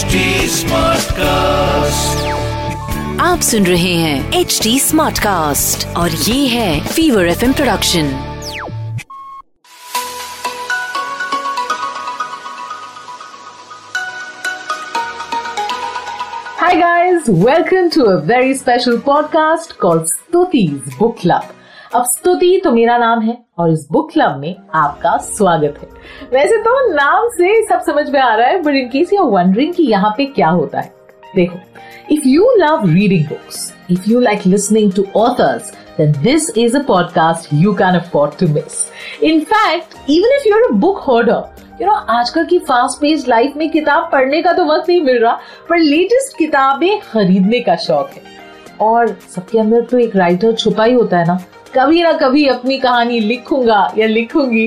HD Smartcast. आप सुन रहे हैं एच डी स्मार्ट कास्ट और ये है fever F production Hi guys, welcome to a very special podcast called Stuti's Book Club. अब स्तुति तो मेरा नाम है और इस बुक क्लब में आपका स्वागत है वैसे तो नाम से सब समझ में आ रहा है but in case you wondering कि यहाँ पे क्या होता है देखो if you love reading books if you like listening to authors then this is a podcast you can afford to miss. In fact, even if you're a book hoarder, you know आजकल की fast paced life में किताब पढ़ने का तो वक्त नहीं मिल रहा पर लेटेस्ट किताबें खरीदने का शौक है और सबके अंदर तो एक राइटर छुपा ही होता है ना कभी ना कभी अपनी कहानी लिखूंगा या लिखूंगी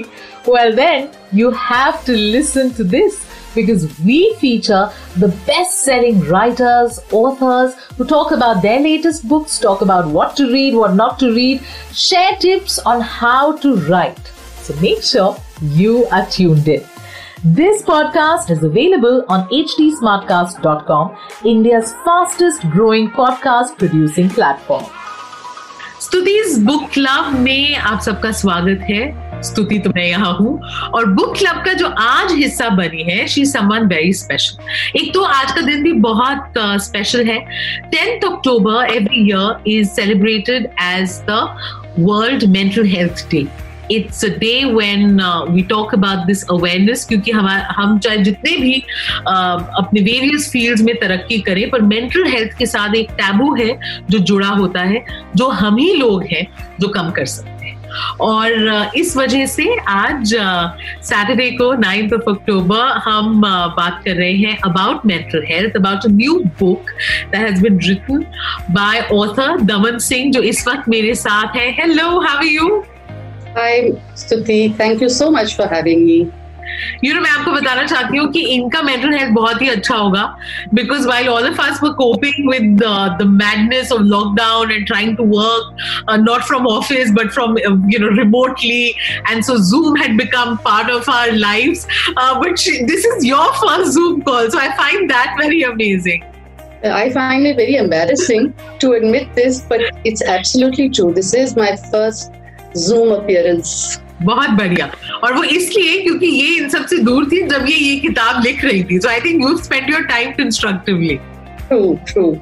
well then you have to listen to this because we feature the best selling writers, authors who talk about their latest books, talk about what to read, what not to read, share tips on how to write. So make sure you are tuned in. This podcast is available on hdsmartcast.com, India's fastest growing podcast producing platform. Stuti's book club में आप सबका स्वागत है। स्तुति तो मैं यहाँ हूँ। और बुक क्लब का जो आज हिस्सा बनी है शी समवन वेरी स्पेशल एक तो आज का दिन भी बहुत स्पेशल है। Tenth October every year is celebrated as the world mental health day it's a day when we talk about this awareness क्योंकि हम हम चाहे जितने भी uh, अपने वेरियस फील्ड्स में तरक्की करें पर मेंटल हेल्थ के साथ एक टैबू है जो जुड़ा होता है जो हम ही लोग हैं जो कम कर सकते हैं। और uh, इस वजह से आज सैटरडे uh, को नाइन्थ ऑफ़ अक्टूबर हम uh, बात कर रहे हैं about mental health about a new book that has been written by author Daman Singh जो इस वक्त मेरे साथ है। Hello how are you Hi, Stuti. Thank you so much for having me. You know मैं आपको बताना चाहती हूँ कि इनका मेंटल हेल्थ बहुत ही अच्छा होगा because while all of us were coping with the madness of lockdown and trying to work not from office but from you know remotely and so Zoom had become part of our lives but this is your first Zoom call so I find that very amazing I find it very embarrassing to admit this, but it's absolutely true. This is my first Zoom appearance बहुत बढ़िया। और वो इसलिए क्योंकि ये इन सबसे दूर थी जब ये ये किताब लिख रही थी। So I think you spend your time constructively True, true.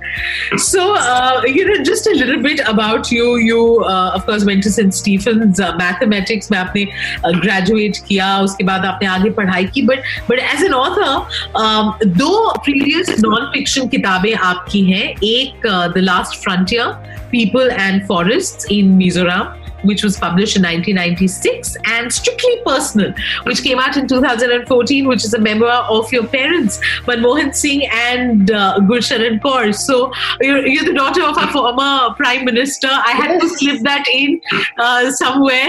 So, uh, you know, just a little bit about you. You, uh, of course, went to St. Stephen's uh, Mathematics. में आपने ग्रेजुएट uh, किया उसके बाद आपने आगे पढ़ाई की but but as an author दो प्रीवियस नॉन फिक्शन किताबें आपकी हैं एक the last frontier people and forest in Mizoram which was published in 1996, and Strictly Personal, which came out in 2014, which is a memoir of your parents, Manmohan Singh and uh, Gulsharan Kaur. So you're, you're, the daughter of a former prime minister. I had to slip that in uh, somewhere.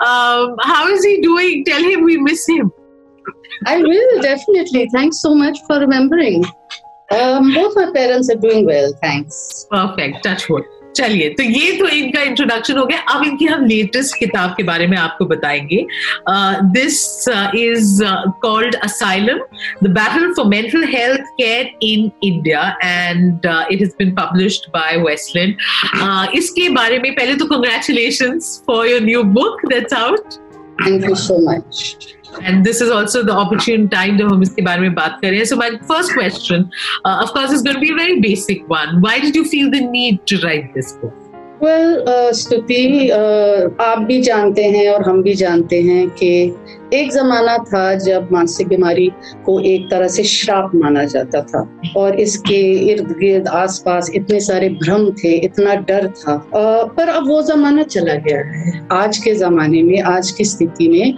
Um, how is he doing? Tell him we miss him. I will definitely. Thanks so much for remembering. Um, both my parents are doing well, thanks. Perfect. Touch wood. चलिए तो ये तो इनका introduction हो गया। अब इनकी हम लेटेस्ट किताब के बारे में आपको बताएँगे। This is called asylum the battle for mental health care in India and it has been published by Westland इसके बारे में पहले तो congratulation for your new book that's out thank you so much and this is also the opportune time to hum iske bare mein baat kare so my first question uh, of course is going to be a very basic one why did you feel the need to write this book well, स्तुति uh, uh, आप भी जानते हैं और हम भी जानते हैं कि एक जमाना था जब मानसिक बीमारी को एक तरह से श्राप माना जाता था और इसके इर्द गिर्द आसपास इतने सारे भ्रम थे इतना डर था uh, पर अब वो जमाना चला गया है आज के जमाने में आज की स्थिति में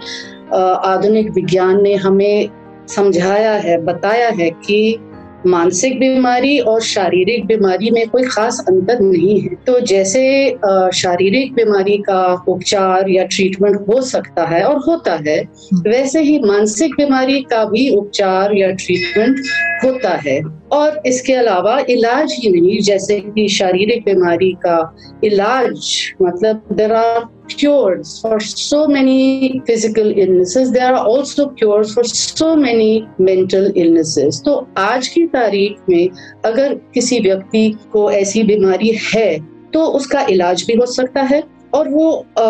आधुनिक विज्ञान ने हमें समझाया है, बताया है कि मानसिक बीमारी और शारीरिक बीमारी में कोई खास अंतर नहीं है। तो जैसे शारीरिक बीमारी का उपचार या ट्रीटमेंट हो सकता है और होता है, वैसे ही मानसिक बीमारी का भी उपचार या ट्रीटमेंट होता है। और इसके अलावा इलाज ही नहीं, जैसे कि शारीरिक बीमारी का इलाज मतलब there are cures for so many physical illnesses. There are also cures for so many mental illnesses. तो आज की तारीख में अगर किसी व्यक्ति को ऐसी बीमारी है तो उसका इलाज भी हो सकता है और वो आ,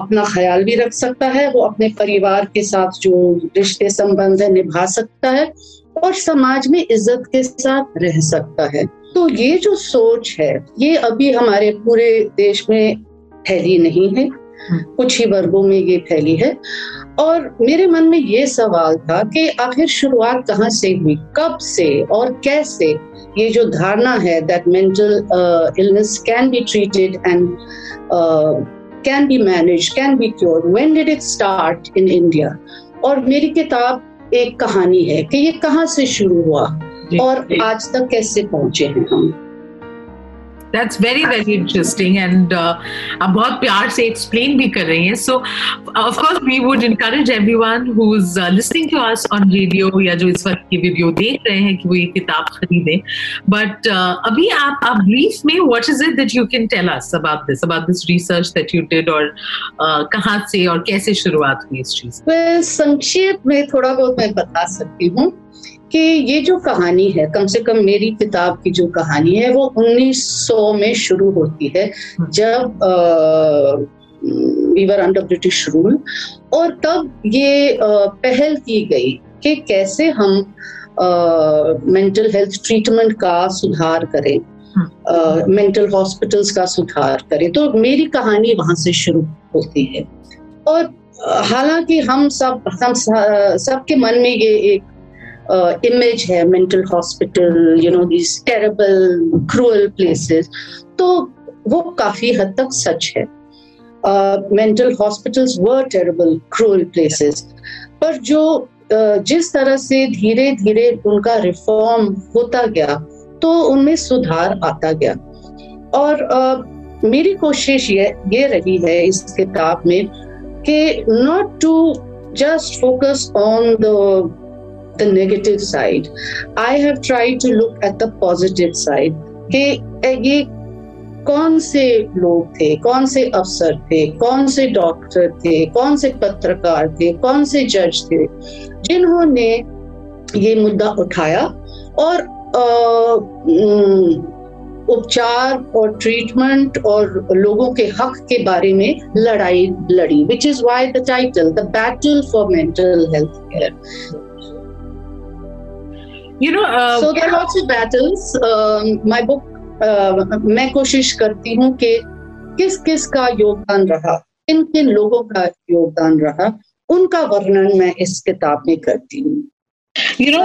अपना ख्याल भी रख सकता है वो अपने परिवार के साथ जो रिश्ते संबंध है निभा सकता है और समाज में इज़्ज़त के साथ रह सकता है तो ये जो सोच है ये अभी हमारे पूरे देश में फैली नहीं है। हम्म। कुछ ही वर्गों में ये फैली है। और मेरे मन में ये सवाल था कि आखिर शुरुआत कहाँ से हुई? कब से और कैसे ये जो धारणा है that mental illness can be treated and can be manage can be cure when did it start in India और मेरी किताब एक कहानी है कि ये कहाँ से शुरू हुआ और आज तक कैसे पहुँचे हैं हम? That's very very interesting and आप बहुत प्यार से एक्सप्लेन भी कर रही हैं। So of course we would encourage everyone who is listening to us on radio या जो इस वक्त की वीडियो देख रहे हैं कि वो ये किताब खरीदें। बट uh, अभी आप आप ब्रीफ में what is it that you can tell us about this about this research that you did और uh, कहाँ से और कैसे शुरुआत हुई इस चीज़ संक्षेप में थोड़ा बहुत मैं बता सकती हूँ। कि ये जो कहानी है कम से कम मेरी किताब की जो कहानी है वो 1900 में शुरू होती है जब वीवर अंडर ब्रिटिश रूल और तब ये पहल की गई कि कैसे हम मेंटल हेल्थ ट्रीटमेंट का सुधार करें मेंटल uh, हॉस्पिटल्स का सुधार करें। तो मेरी कहानी वहाँ से शुरू होती है। और हालाँकि हम सब हम सबके मन में ये एक uh, image है mental hospital you know these terrible cruel places. तो वो काफ़ी हद तक सच है। Mental hospitals were terrible cruel places पर जो uh, जिस तरह से धीरे धीरे उनका रिफॉर्म होता गया तो उनमें सुधार आता गया। और uh, मेरी कोशिश ये ये रही है इस किताब में कि not to just focus on the the negative side. I have tried to look at the positive side. कि ये कौन से लोग थे, कौन से अफसर थे, कौन से डॉक्टर थे, कौन से पत्रकार थे, कौन से जज थे, जिन्होंने ये मुद्दा उठाया और उपचार और ट्रीटमेंट और लोगों के हक के बारे में लड़ाई लड़ी which is why the title the battle for mental health care you know uh, so there are also battles. Um, my book uh, मैं कोशिश करती हूँ कि किस किस का योगदान रहा किन किन लोगों का योगदान रहा उनका वर्णन मैं इस किताब में करती हूँ। यू नो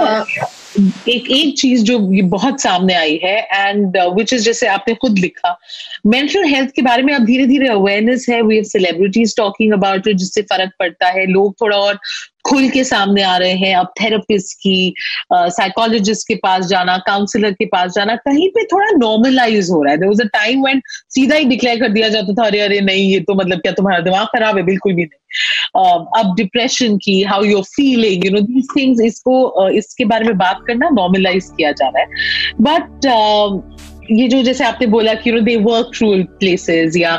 एक एक चीज़ जो ये बहुत सामने आई है एंड विच इज़ जैसे आपने खुद लिखा मेंटल हेल्थ के बारे में अब धीरे धीरे अवेयरनेस है we have celebrities talking about it जिससे फ़र्क पड़ता है लोग थोड़ा और खुल के सामने आ रहे हैं अब थेरेपिस्ट की साइकोलॉजिस्ट uh, के पास जाना काउंसलर के पास जाना कहीं पे थोड़ा नॉर्मलाइज हो रहा है। देयर टाइम व्हेन सीधा ही डिक्लेयर कर दिया जाता था अरे अरे नहीं ये तो मतलब क्या तुम्हारा दिमाग खराब है? बिल्कुल भी नहीं। अब डिप्रेशन की how you're feeling you know these things इसको इसके बारे में बात करना नॉर्मलाइज किया जा रहा है। बट ये जो जैसे आपने बोला कि you know they work cruel places या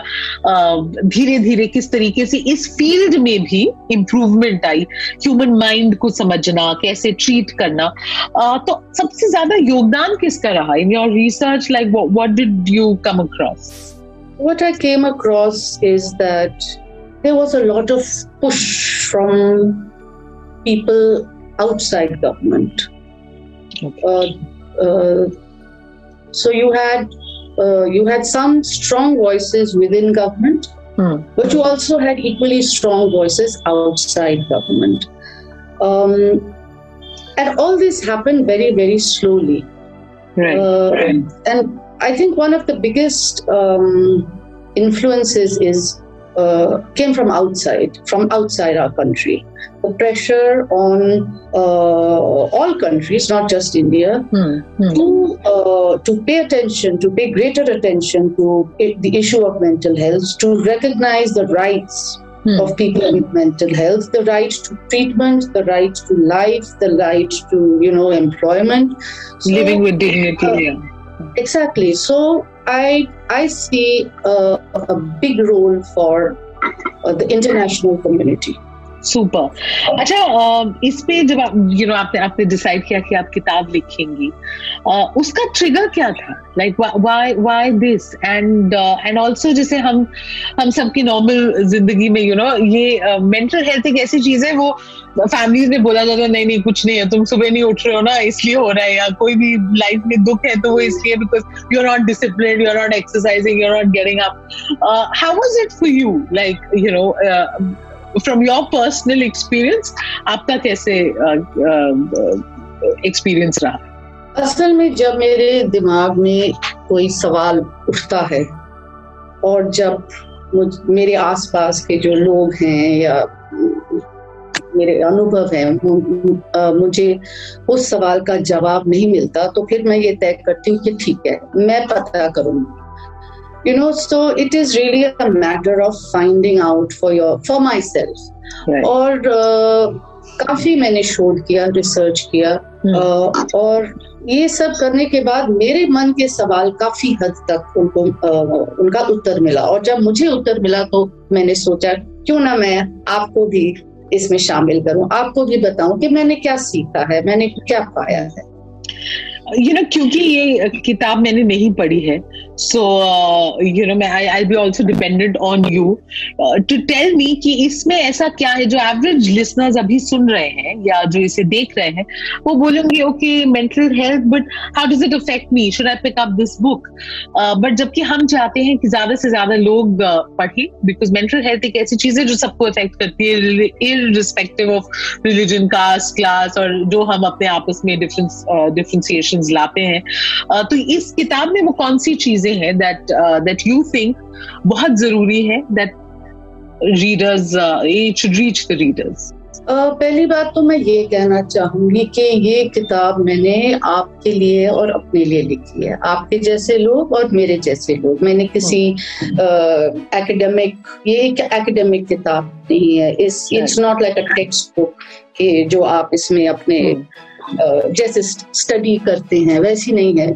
धीरे धीरे किस तरीके से इस फ़ील्ड में भी इम्प्रूवमेंट आई ह्यूमन माइंड को समझना कैसे ट्रीट करना uh, तो सबसे ज़्यादा योगदान किसका रहा in your research like what did you come across What I came across is that there was a lot of push from people outside government. Okay. Uh, uh, So you had uh, you had some strong voices within government, hmm. but you also had equally strong voices outside government. Um, and all this happened very very slowly. Right. Uh, right. And I think one of the biggest um, influences is uh, came from outside, from outside our country. The pressure on uh, all countries, not just India, hmm. Hmm. to uh, to pay attention, to pay greater attention to the issue of mental health, to recognize the rights hmm. of people with mental health, the right to treatment, the right to life, the right to you know employment, so, living with dignity. Uh, yeah. Exactly. So I I see a, a big role for the international community super अच्छा इस पे जब आप you know आपने आपने decide किया कि आप किताब लिखेंगी उसका ट्रिगर क्या था like why why this and and also जैसे हम हम सबकी नॉर्मल ज़िंदगी में यू नो ये मेंटल हेल्थ एक ऐसी चीज़ है वो फैमिलीज़ में बोला जाता है नहीं नहीं, कुछ नहीं है, तुम सुबह नहीं उठ रहे हो ना, इसलिए हो रहा है, या कोई भी लाइफ में दुख है तो वो इसलिए because you are not discipline you are not exercising you are not getting up how was it for you like you know from your personal experience आपका कैसे एक्सपीरियंस रहा? असल में जब मेरे दिमाग में कोई सवाल उठता है, और जब मेरे आसपास के जो लोग हैं या मेरे अनुभव है मुझे उस सवाल का जवाब नहीं मिलता तो फिर मैं ये तय करती हूँ कि ठीक है मैं पता करूँगी you know so it is really a matter of finding out for your for myself right. और uh, काफ़ी मैंने शोध किया रिसर्च किया hmm. uh, और ये सब करने के बाद मेरे मन के सवाल काफ़ी हद तक उनको उनका उत्तर मिला और जब मुझे उत्तर मिला तो मैंने सोचा क्यों ना मैं आपको भी इसमें शामिल करूँ। आपको भी बताऊँ कि मैंने क्या सीखा है, मैंने क्या पाया है। यू नो क्योंकि ये किताब मैंने नहीं पढ़ी है सो यू नो मैं I be also dependent on you to tell me कि इसमें ऐसा क्या है, जो एवरेज लिसनर्स अभी सुन रहे हैं, या जो इसे देख रहे हैं, वो बोलेंगे okay mental health but how does it affect me should I pick up this book but जबकि हम चाहते हैं कि ज़्यादा से ज़्यादा लोग पढ़े बिकॉज़ मेंटल हेल्थ एक ऐसी चीज़ है जो सबको अफेक्ट करती है irrespective of religion caste class और जो हम अपने आपस में डिफरेंस डिफ्रेंसिएशन क्वेश्चंस लाते हैं। तो इस किताब में वो कौन सी चीज़ें हैं दैट दैट यू थिंक बहुत ज़रूरी है that readers it should reach the readers Uh, पहली बात तो मैं ये कहना चाहूँगी कि ये किताब मैंने आपके लिए और अपने लिए लिखी है। आपके जैसे लोग और मेरे जैसे लोग। मैंने किसी एकेडमिक uh, ये एक एकेडमिक किताब नहीं है। इस it's not like a textbook कि जो आप इसमें अपने हम्म। जैसे स्टडी करते हैं वैसी नहीं है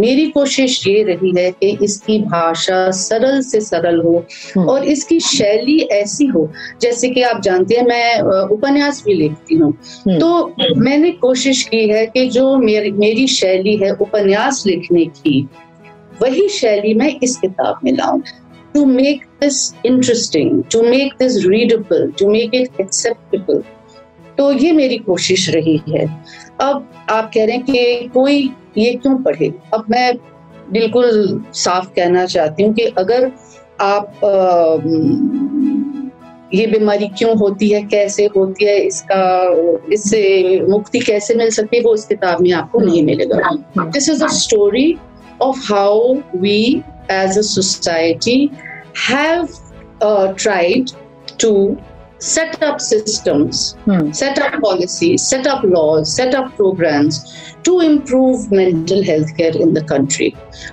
मेरी कोशिश ये रही है कि इसकी भाषा सरल से सरल हो हम्म। और इसकी शैली ऐसी हो जैसे कि आप जानते हैं मैं उपन्यास भी लिखती हूँ हम्म। तो मैंने कोशिश की है कि जो मेरी मेरी शैली है उपन्यास लिखने की वही शैली मैं इस किताब में लाऊं to make this interesting to make this readable to make it acceptable तो ये मेरी कोशिश रही है। अब आप कह रहे हैं कि कोई ये क्यों पढ़े? अब मैं बिल्कुल साफ़ कहना चाहती हूँ कि अगर आप आ, ये बीमारी क्यों होती है कैसे होती है इसका इससे मुक्ति कैसे मिल सकती है वो इस किताब में आपको नहीं मिलेगा। This is a story of how we as a society have tried to set up systems, hmm. set up policies, set up laws, set up programs to improve mental health care in the country.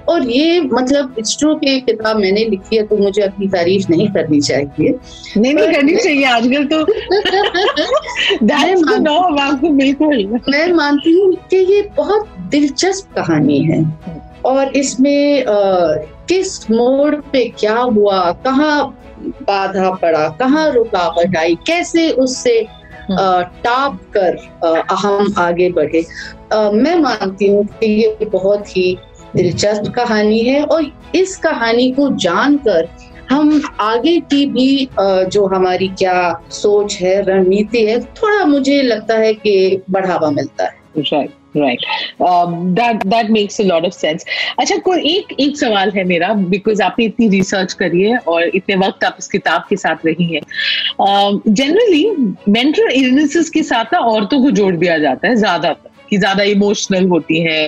और ये मतलब it's true कि किताब मैंने लिखी है तो मुझे अपनी तारीफ़ नहीं करनी चाहिए नहीं नहीं करनी चाहिए आजकल तो मैं बिल्कुल मैं मानती हूँ कि ये बहुत दिलचस्प कहानी है और इसमें आ, किस मोड़ पे क्या हुआ कहाँ बाधा पड़ा कहाँ रुकावट आई कैसे उससे हम्म। टाप कर हम आगे बढ़े। मैं मानती हूँ कि ये बहुत ही दिलचस्प कहानी है और इस कहानी को जानकर हम आगे की भी जो हमारी क्या सोच है रणनीति है थोड़ा मुझे लगता है कि बढ़ावा मिलता है। Right that that makes a lot of sense अच्छा कोई एक एक सवाल है मेरा बिकॉज़ आपने इतनी रिसर्च करी है और इतने वक्त आप इस किताब के साथ रही हैं। जनरली मेंटल इलनेसेस के साथ ना औरतों को जोड़ दिया जाता है, ज़्यादातर। कि ज़्यादा इमोशनल होती हैं।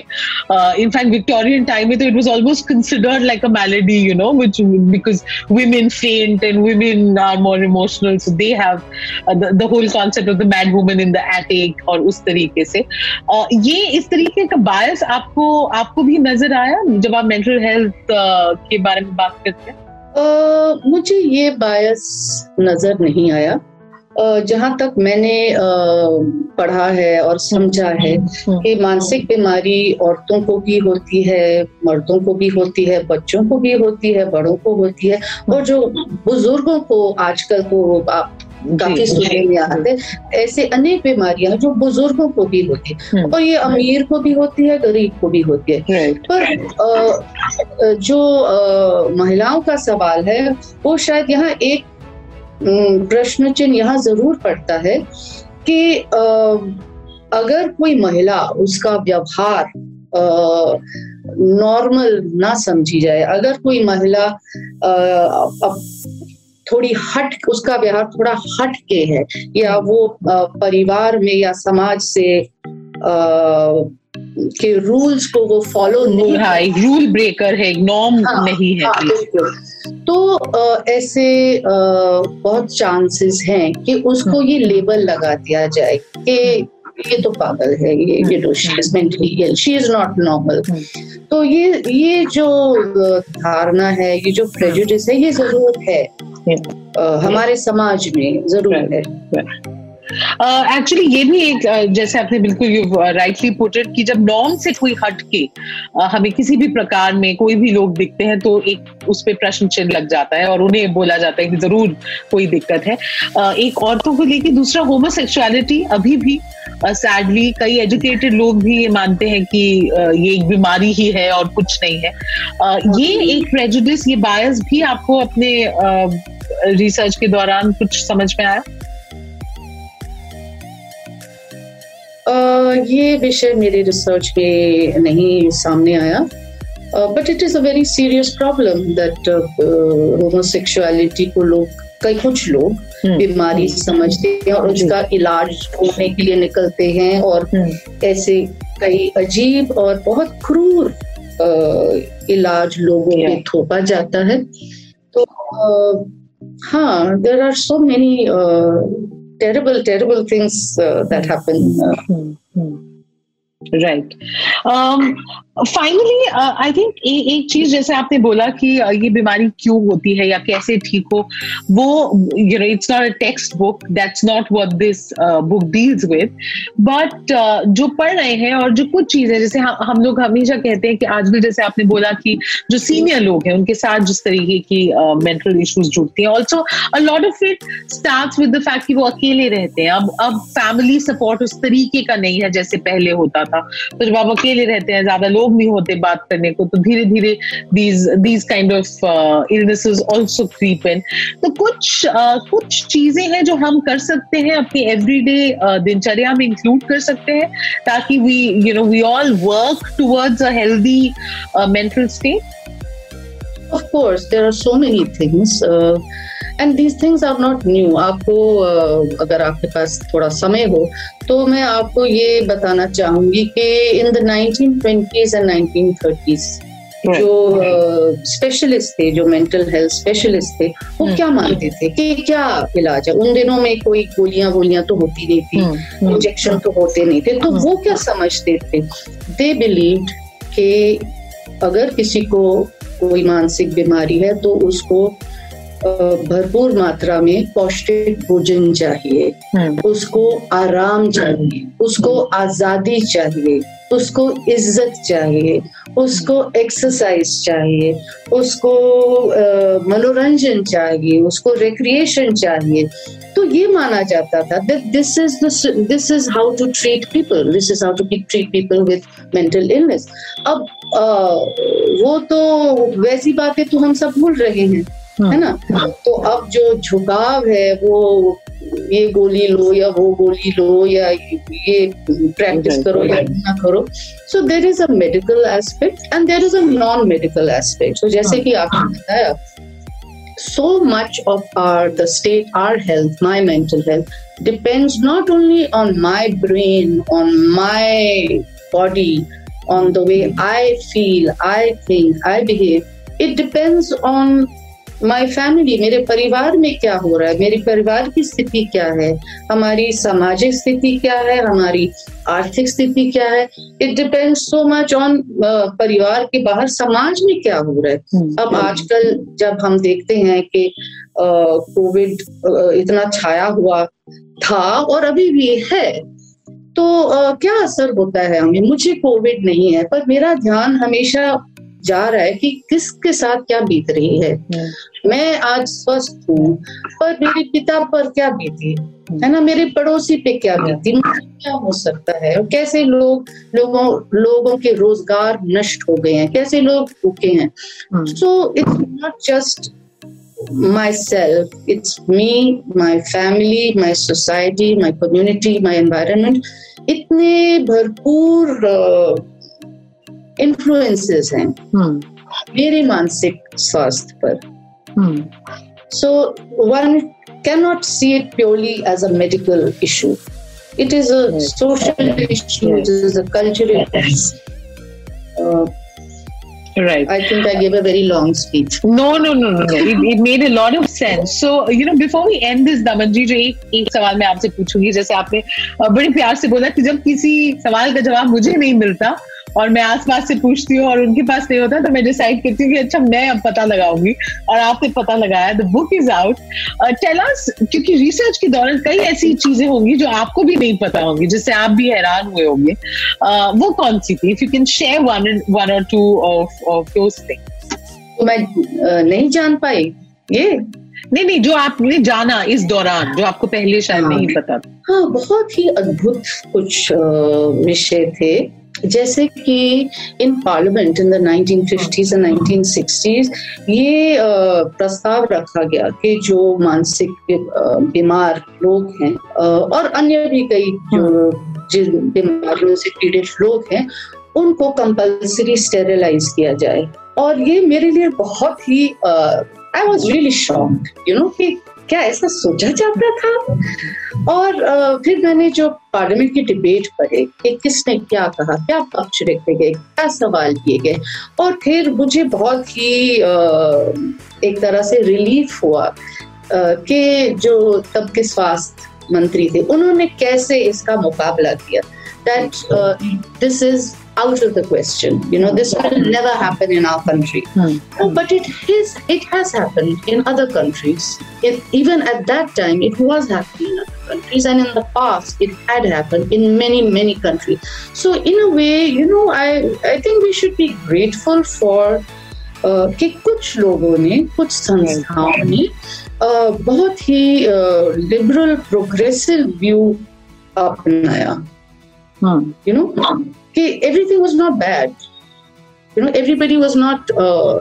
इनफैक्ट विक्टोरियन टाइम में तो it was almost considered like a malady you know which because women faint and women are more emotional so they have the whole concept of the mad woman in the attic और उस तरीके से। Uh, ये इस तरीके का बायस आपको आपको भी नज़र आया जब आप मेंटल हेल्थ uh, के बारे में बात करते हैं? Uh, मुझे ये बायस नज़र नहीं आया। जहाँ तक मैंने पढ़ा है और समझा है हम्म। कि मानसिक बीमारी औरतों को भी होती है मर्दों को भी होती है बच्चों को भी होती है बड़ों को होती है और जो बुज़ुर्गों को आजकल तो आप काफ़ी सुनने में आते हैं ऐसे अनेक बीमारियाँ जो बुज़ुर्गों को भी होती है हम्म। और ये अमीर को भी होती है गरीब को भी होती है पर जो महिलाओं का सवाल है वो शायद यहाँ एक प्रश्न चिन्ह यहाँ ज़रूर पड़ता है कि अगर कोई महिला उसका व्यवहार नॉर्मल ना समझी जाए, अगर कोई महिला थोड़ी हट, उसका व्यवहार थोड़ा हट के है, या वो परिवार में या समाज से के रूल्स को वो फॉलो नहीं हाँ एक रूल ब्रेकर है नॉर्म हाँ, नहीं है। हाँ, तो अ, ऐसे अ, बहुत चांसेस हैं कि उसको ये लेबल लगा दिया जाए कि ये तो पागल है ये you know she is mentally ill she is not normal तो ये ये जो धारणा है ये जो प्रेजुडिस है ये ज़रूर है। अ, हमारे समाज में ज़रूर है। एक्चुअली uh, ये भी एक uh, जैसे आपने बिल्कुल यू राइटली पुटेड कि जब नॉर्म से कोई हट के uh, हमें किसी भी प्रकार में कोई भी लोग दिखते हैं तो एक उस पर प्रश्न चिन्ह लग जाता है और उन्हें बोला जाता है कि ज़रूर कोई दिक्कत है। Uh, एक औरतों को लेके दूसरा होमोसेक्सुअलिटी अभी भी सैडली uh, कई एजुकेटेड लोग भी ये मानते हैं कि uh, ये एक बीमारी ही है और कुछ नहीं है। Uh, ये एक प्रेजुडिस ये बायस भी आपको अपने रिसर्च के दौरान कुछ समझ में आया? ये विषय मेरे रिसर्च में नहीं सामने आया but it is a very serious problem that homosexuality को लोग कई कुछ लोग हम्म, बीमारी समझते हैं और उसका इलाज होने के लिए निकलते हैं और हम्म। ऐसे कई अजीब और बहुत क्रूर इलाज लोगों पे Yeah. थोपा जाता है तो हाँ there are so many terrible, terrible things uh, that happen. Mm-hmm. Right. Um, finally I think एक चीज़ जैसे आपने बोला कि uh, ये बीमारी क्यों होती है या कैसे ठीक हो वो you know it's not a textbook that's not what this book deals with but जो पढ़ रहे हैं और जो कुछ चीज़ें जैसे हम, हम लोग हमेशा कहते हैं कि आजकल जैसे आपने बोला कि जो सीनियर लोग हैं उनके साथ जिस तरीके की मेंटल इश्यूज़ जुड़ती हैं also a lot of it starts with the fact कि वो अकेले रहते हैं। अब अब फैमिली सपोर्ट उस तरीके का नहीं है जैसे पहले होता था। तो जब आप अकेले रहते हैं ज़्यादा लोग नहीं होते बात करने को तो धीरे धीरे these these kind of illnesses also creep in तो कुछ uh, कुछ चीज़ें हैं जो हम कर सकते हैं अपनी एवरीडे दिनचर्या में इंक्लूड कर सकते हैं ताकि we you know we all work towards a healthy mental state Of course, there are so many things, uh, and these things are not new. आपको uh, अगर आपके पास थोड़ा समय हो तो मैं आपको ये बताना चाहूँगी कि in the 1920s and 1930s जो स्पेशलिस्ट uh, थे जो मेंटल हेल्थ स्पेशलिस्ट थे वो हम्म। क्या मानते थे? कि क्या इलाज है? उन दिनों में कोई गोलियाँ वोलियाँ तो होती नहीं थी इंजेक्शन तो होते नहीं थे तो वो क्या समझते थे? दे बिलीव कि अगर किसी को कोई मानसिक बीमारी है तो उसको भरपूर मात्रा में पौष्टिक भोजन चाहिए। उसको आराम चाहिए उसको आज़ादी चाहिए उसको इज़्ज़त चाहिए उसको एक्सरसाइज चाहिए उसको मनोरंजन चाहिए उसको रिक्रिएशन चाहिए। तो ये माना जाता था that this is this is how to treat people this is how to treat people with mental illness अब अ, वो तो वैसी बातें तो हम सब भूल रहे हैं है। ना? तो अब जो झुकाव है वो ये गोली लो या वो गोली लो या ये प्रैक्टिस करो या ना करो। So there is a medical aspect and there is a non medical aspect तो जैसे कि आपने बताया so much of our the state our health my mental health depends not only on my brain on my body on the way i feel i think i behave. It depends on my family मेरे परिवार में क्या हो रहा है? मेरे परिवार की स्थिति क्या है? हमारी सामाजिक स्थिति क्या है? हमारी आर्थिक स्थिति क्या है? It depends so much on परिवार के बाहर समाज में क्या हो रहा है? हम्म। अब आजकल जब हम देखते हैं कि कोविड इतना छाया हुआ था और अभी भी है तो uh, क्या असर होता है हमें? मुझे कोविड नहीं है पर मेरा ध्यान हमेशा जा रहा है कि किसके साथ क्या बीत रही है। मैं आज स्वस्थ हूँ पर मेरे पिता पर क्या बीती? है ना मेरे पड़ोसी पे क्या बीती? क्या हो सकता है? और कैसे लोग लोगों लोगों के रोज़गार नष्ट हो गए हैं? कैसे लोग भूखे हैं? So it's not just myself it's me my family my society my community my environment. इतने भरपूर इन्फ्लुएंसेस हैं हम्म। मेरे मानसिक स्वास्थ्य पर so one can not see it purely as a medical issue it is a social it is a cultural Right. I think I gave a very long speech. No, no, no, no, no. It, it made a lot of sense. So, you know, before we end this, Damanji, जो एक एक सवाल मैं आपसे पूछूँगी जैसे आपने बड़े प्यार से बोला कि जब किसी सवाल का जवाब मुझे नहीं मिलता और मैं आसपास से पूछती हूँ और उनके पास नहीं होता तो मैं डिसाइड करती हूँ कि अच्छा मैं अब पता लगाऊँगी और आपने पता लगाया the book is out tell us क्योंकि रिसर्च के दौरान कई ऐसी चीज़ें होंगी जो आपको भी नहीं पता होंगी जिससे आप भी हैरान हुए होंगे। Uh, वो कौन सी थी? If you can share one one और two of of those things तो मैं uh, नहीं जान पाई। ये? नहीं नहीं जो आपने जाना इस दौरान जो आपको पहले शायद नहीं पता हाँ बहुत ही अद्भुत कुछ विषय थे। जैसे कि in parliament in the 1950s and 1960s ये प्रस्ताव रखा गया कि जो मानसिक बीमार लोग हैं और अन्य भी कई जो जिन बीमारियों से पीड़ित लोग हैं उनको कंपल्सरी स्टेरिलाइज किया जाए। और ये मेरे लिए बहुत ही I was really shocked you know कि क्या ऐसा सोचा जाता था? और फिर मैंने जो पार्लियामेंट की डिबेट पढ़े, कि किसने क्या कहा, क्या पक्ष रखे गए, क्या सवाल किए गए, और फिर मुझे बहुत ही एक तरह से रिलीफ हुआ कि जो तब के स्वास्थ्य मंत्री थे, उन्होंने कैसे इसका मुकाबला किया? That this is out of the question. You know, this will never happen in our country. Hmm. No, but it is. It has happened in other countries. It, even at that time, it was happening in other countries, and in the past, it had happened in many, many countries. So, in a way, you know, I I think we should be grateful for uh, कि कुछ लोगों ने कुछ संस्थाओं ने uh, बहुत ही liberal progressive view अपनाया यू नो कि everything was not bad. You know, everybody was not uh,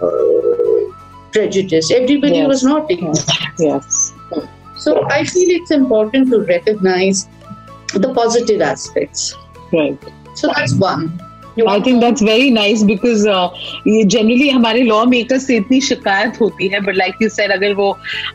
prejudiced. Everybody Yes. was not ignorant. yes So I feel it's important to recognize the positive aspects. right So that's one. You I think that's very nice because ये generally हमारे law makers से इतनी शिकायत होती है but like you said अगर वो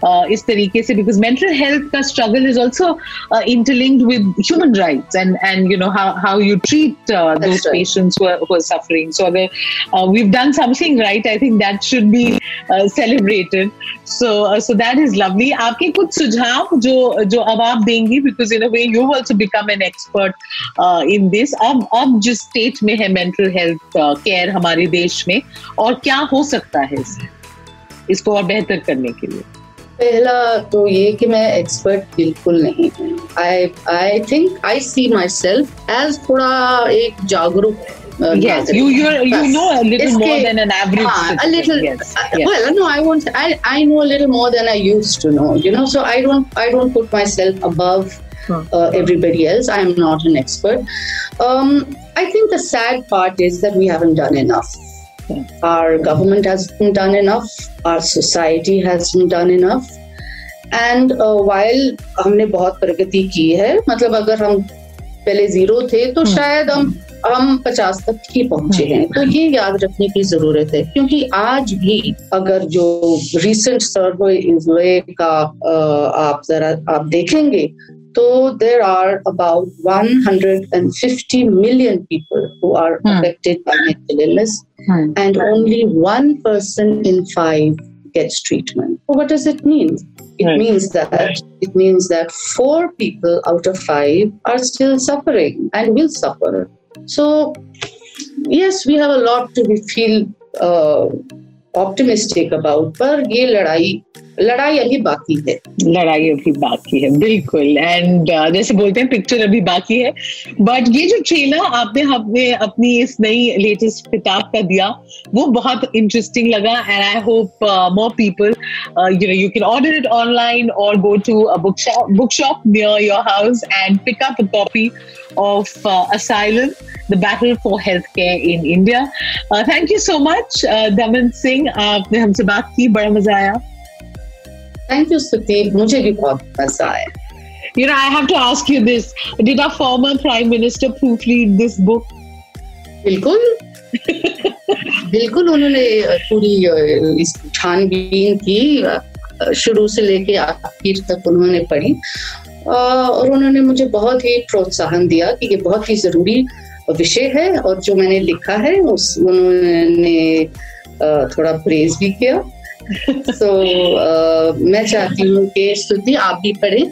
uh, इस तरीके से बिकॉज़ मेंटल हेल्थ का struggle is also interlinked with human rights and and you know how how you treat those right. Patients who are suffering. So अगर uh, we've done something right i think that should be uh, celebrated. So uh, so that is lovely. आपके कुछ सुझाव जो जो अब आप देंगी because in a way you also become an expert in this अब अब जिस स्टेट में है मेंटल हेल्थ केयर हमारे देश में और क्या हो सकता है इसमें इसको और बेहतर करने के लिए पहला तो ये कि मैं एक्सपर्ट बिल्कुल नहीं हूँ I I think I see myself as थोड़ा एक जागरूक uh, yes you you you know a little more than an average हाँ, a little. yes, uh, yes. Well, no, I won't. I I know a little more than I used to know. You know, so I don't I don't put myself above Hmm. Uh, everybody else. I am not an expert. Um, I think the sad part is that we haven't done enough. Hmm. Our government hasn't done enough. Our society hasn't done enough. And while हमने बहुत प्रगति की है मतलब अगर हम पहले zero थे तो Hmm. शायद हम हम पचास तक ही पहुँचे हैं तो ये याद रखने की ज़रूरत है क्योंकि आज भी अगर जो रिसेंट सर्वे का आप जरा आप देखेंगे तो there are about 150 million people who are Hmm. Affected by mental illness Hmm. and only one person in five gets treatment. What does it mean? It Right. means that it means that four people out of five are still suffering and will suffer. So, yes, we have a lot to be feel uh, optimistic about. पर ये लड़ाई लड़ाई अभी बाकी है। लड़ाई अभी बाकी है बिल्कुल। एंड uh, जैसे बोलते हैं पिक्चर अभी बाकी है। बट ये जो ट्रेलर आपने हमें अपनी इस नई लेटेस्ट किताब का दिया वो बहुत इंटरेस्टिंग लगा। And I hope more people you know you can order it online और go to book shop book shop near your house and pick up a copy of uh, Asylum, the battle for healthcare in India. Uh, thank you so much, uh, Daman Singh. आपने हमसे बात की बड़ा मज़ा आया। Thank you स्तुति मुझे भी बहुत मज़ा आया। You know, I have to ask you this. Did our former Prime Minister proofread this book? बिल्कुल। बिल्कुल उन्होंने पूरी इस छानबीन की शुरू से लेके आखिर तक उन्होंने पढ़ी। और उन्होंने मुझे बहुत ही प्रोत्साहन दिया कि ये बहुत ही ज़रूरी विषय है और जो मैंने लिखा है उस उन्होंने थोड़ा प्रेज भी किया। सो so, मैं चाहती हूँ कि स्तुति आप भी पढ़े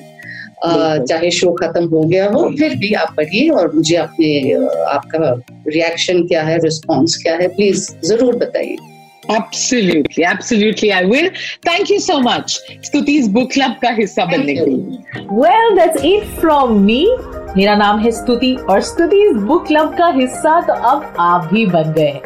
चाहे शो खत्म हो गया हो फिर भी आप पढ़िए और मुझे अपने आपका रिएक्शन क्या है रिस्पॉन्स क्या है प्लीज़ ज़रूर बताइए Absolutely, absolutely, I will. Thank you so much. Stuti's book club का हिस्सा बनने के लिए. Well, that's it from me. मेरा नाम है स्तुति और स्तुति बुक क्लब का हिस्सा तो अब आप भी बन गए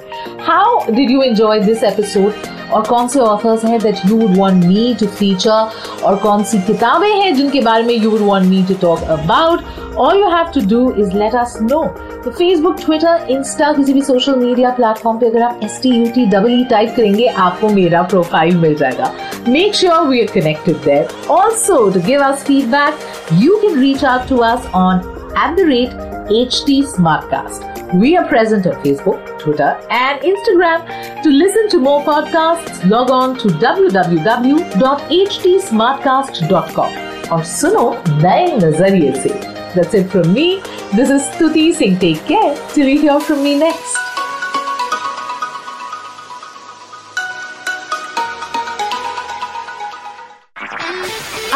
how did you enjoy this episode और कौन से ऑथर्स हैं that you would want me to feature और कौन सी किताबें हैं जिनके बारे में you would want me to talk about all you have to do is let us know तो फेसबुक ट्विटर इंस्टा किसी भी सोशल मीडिया प्लेटफॉर्म पे अगर आप S T U T double E type करेंगे, आपको मेरा प्रोफ़ाइल मिल जाएगा। Make sure we are connected there also to give us feedback you can reach out to us on at the rate HT Smartcast. We are present on Facebook, Twitter, and Instagram. To listen to more podcasts, log on to www.htsmartcast.com और सुनो नए नजरिए से. That's it from me. This is Stuti Singh. Take care till you hear from me next.